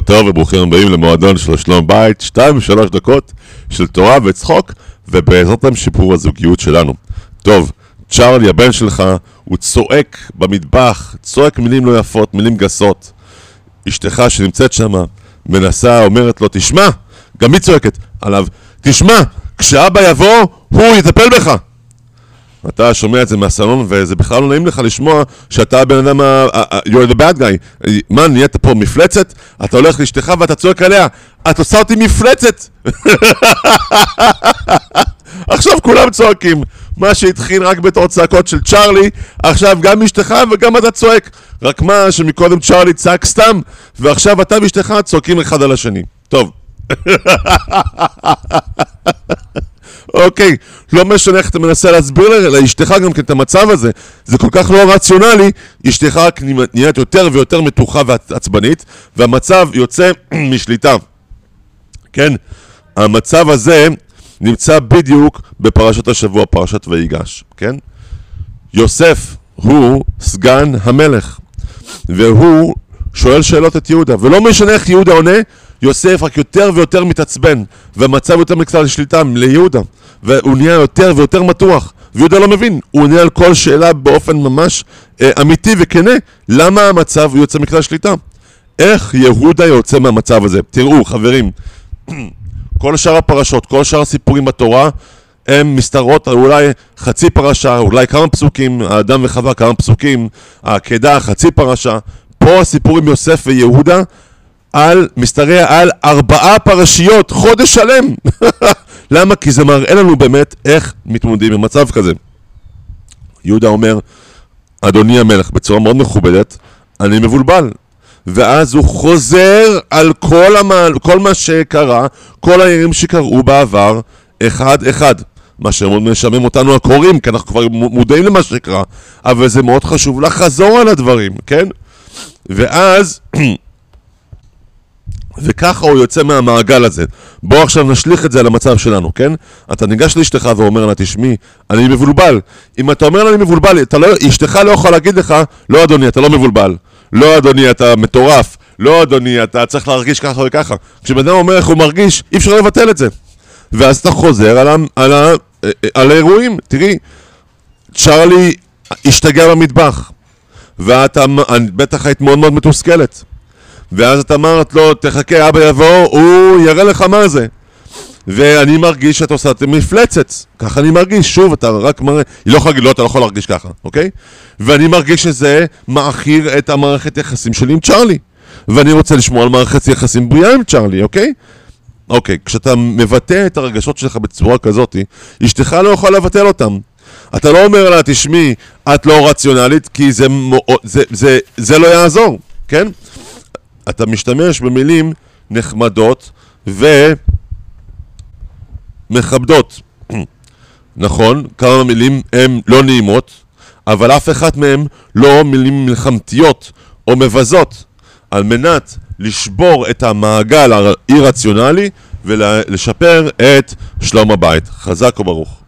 טוב וברוכים הבאים למועדון של שלום בית, שתיים ושלוש דקות של תורה וצחוק, ובעזרת השם שיפור הזוגיות שלנו. טוב, צ'ארלי הבן שלך, הוא צועק במטבח, צועק מילים לא יפות, מילים גסות. אשתך שנמצאת שם, מנסה, אומרת לו, תשמע, גם היא צועקת עליו, תשמע, כשאבא יבוא, הוא יטפל בך. אתה שומע את זה מהסלון, וזה בכלל לא נעים לך לשמוע שאתה הבן אדם, ה- you're the bad guy. מה, נהיית פה מפלצת? אתה הולך לאשתך ואתה צועק עליה, את עושה אותי מפלצת! עכשיו כולם צועקים. מה שהתחיל רק בתור צעקות של צ'ארלי, עכשיו גם אשתך וגם אתה צועק. רק מה שמקודם צ'ארלי צעק סתם, ועכשיו אתה ואשתך צועקים אחד על השני. טוב. אוקיי, לא משנה איך אתה מנסה להסביר לה- לאשתך גם כן את המצב הזה, זה כל כך לא רציונלי, אשתך רק נהיית יותר ויותר מתוחה ועצבנית, והמצב יוצא משליטה. כן, המצב הזה נמצא בדיוק בפרשת השבוע, פרשת ויגש, כן? יוסף הוא סגן המלך, והוא שואל שאלות את יהודה, ולא משנה איך יהודה עונה, יוסף רק יותר ויותר מתעצבן, והמצב יותר מקצר לשליטה ליהודה, והוא נהיה יותר ויותר מתוח, ויהודה לא מבין, הוא עונה על כל שאלה באופן ממש אה, אמיתי וכנה, למה המצב יוצא מכלל שליטה? איך יהודה יוצא מהמצב הזה? תראו, חברים, כל שאר הפרשות, כל שאר הסיפורים בתורה, הם מסתרות על אולי חצי פרשה, אולי כמה פסוקים, האדם וחווה כמה פסוקים, העקדה חצי פרשה. פה הסיפור עם יוסף ויהודה על, משתרע על ארבעה פרשיות, חודש שלם. למה? כי זה מראה לנו באמת איך מתמודדים עם מצב כזה. יהודה אומר, אדוני המלך, בצורה מאוד מכובדת, אני מבולבל. ואז הוא חוזר על כל, המעל, כל מה שקרה, כל העניינים שקרו בעבר, אחד-אחד. מה שמאוד משעמם אותנו הקוראים, כי אנחנו כבר מודעים למה שקרה, אבל זה מאוד חשוב לחזור על הדברים, כן? ואז, וככה הוא יוצא מהמעגל הזה. בוא עכשיו נשליך את זה על המצב שלנו, כן? אתה ניגש לאשתך ואומר לה, תשמעי, אני מבולבל. אם אתה אומר לה, אני מבולבל, לא, אשתך לא יכולה להגיד לך, לא אדוני, אתה לא מבולבל. לא אדוני, אתה מטורף. לא אדוני, אתה צריך להרגיש ככה וככה. כשבן אדם אומר איך הוא מרגיש, אי אפשר לבטל את זה. ואז אתה חוזר על, ה, על, ה, על האירועים. תראי, צ'ארלי השתגע במטבח, ואת בטח היית מאוד מאוד מתוסכלת. ואז את אמרת לו, תחכה, אבא יבוא, הוא יראה לך מה זה. ואני מרגיש שאת עושה את מפלצת, ככה אני מרגיש, שוב, אתה רק מראה, היא לא יכולה להגיד, לא, אתה לא יכול להרגיש ככה, אוקיי? ואני מרגיש שזה מעכיר את המערכת יחסים שלי עם צ'ארלי. ואני רוצה לשמור על מערכת יחסים בריאה עם צ'ארלי, אוקיי? אוקיי, כשאתה מבטא את הרגשות שלך בצורה כזאת, אשתך לא יכולה לבטל אותם. אתה לא אומר לה, תשמעי, את לא רציונלית, כי זה, זה, זה, זה לא יעזור, כן? אתה משתמש במילים נחמדות ומכבדות. נכון, כמה מילים הן לא נעימות, אבל אף אחת מהן לא מילים מלחמתיות או מבזות, על מנת לשבור את המעגל האי-רציונלי ולשפר את שלום הבית. חזק וברוך.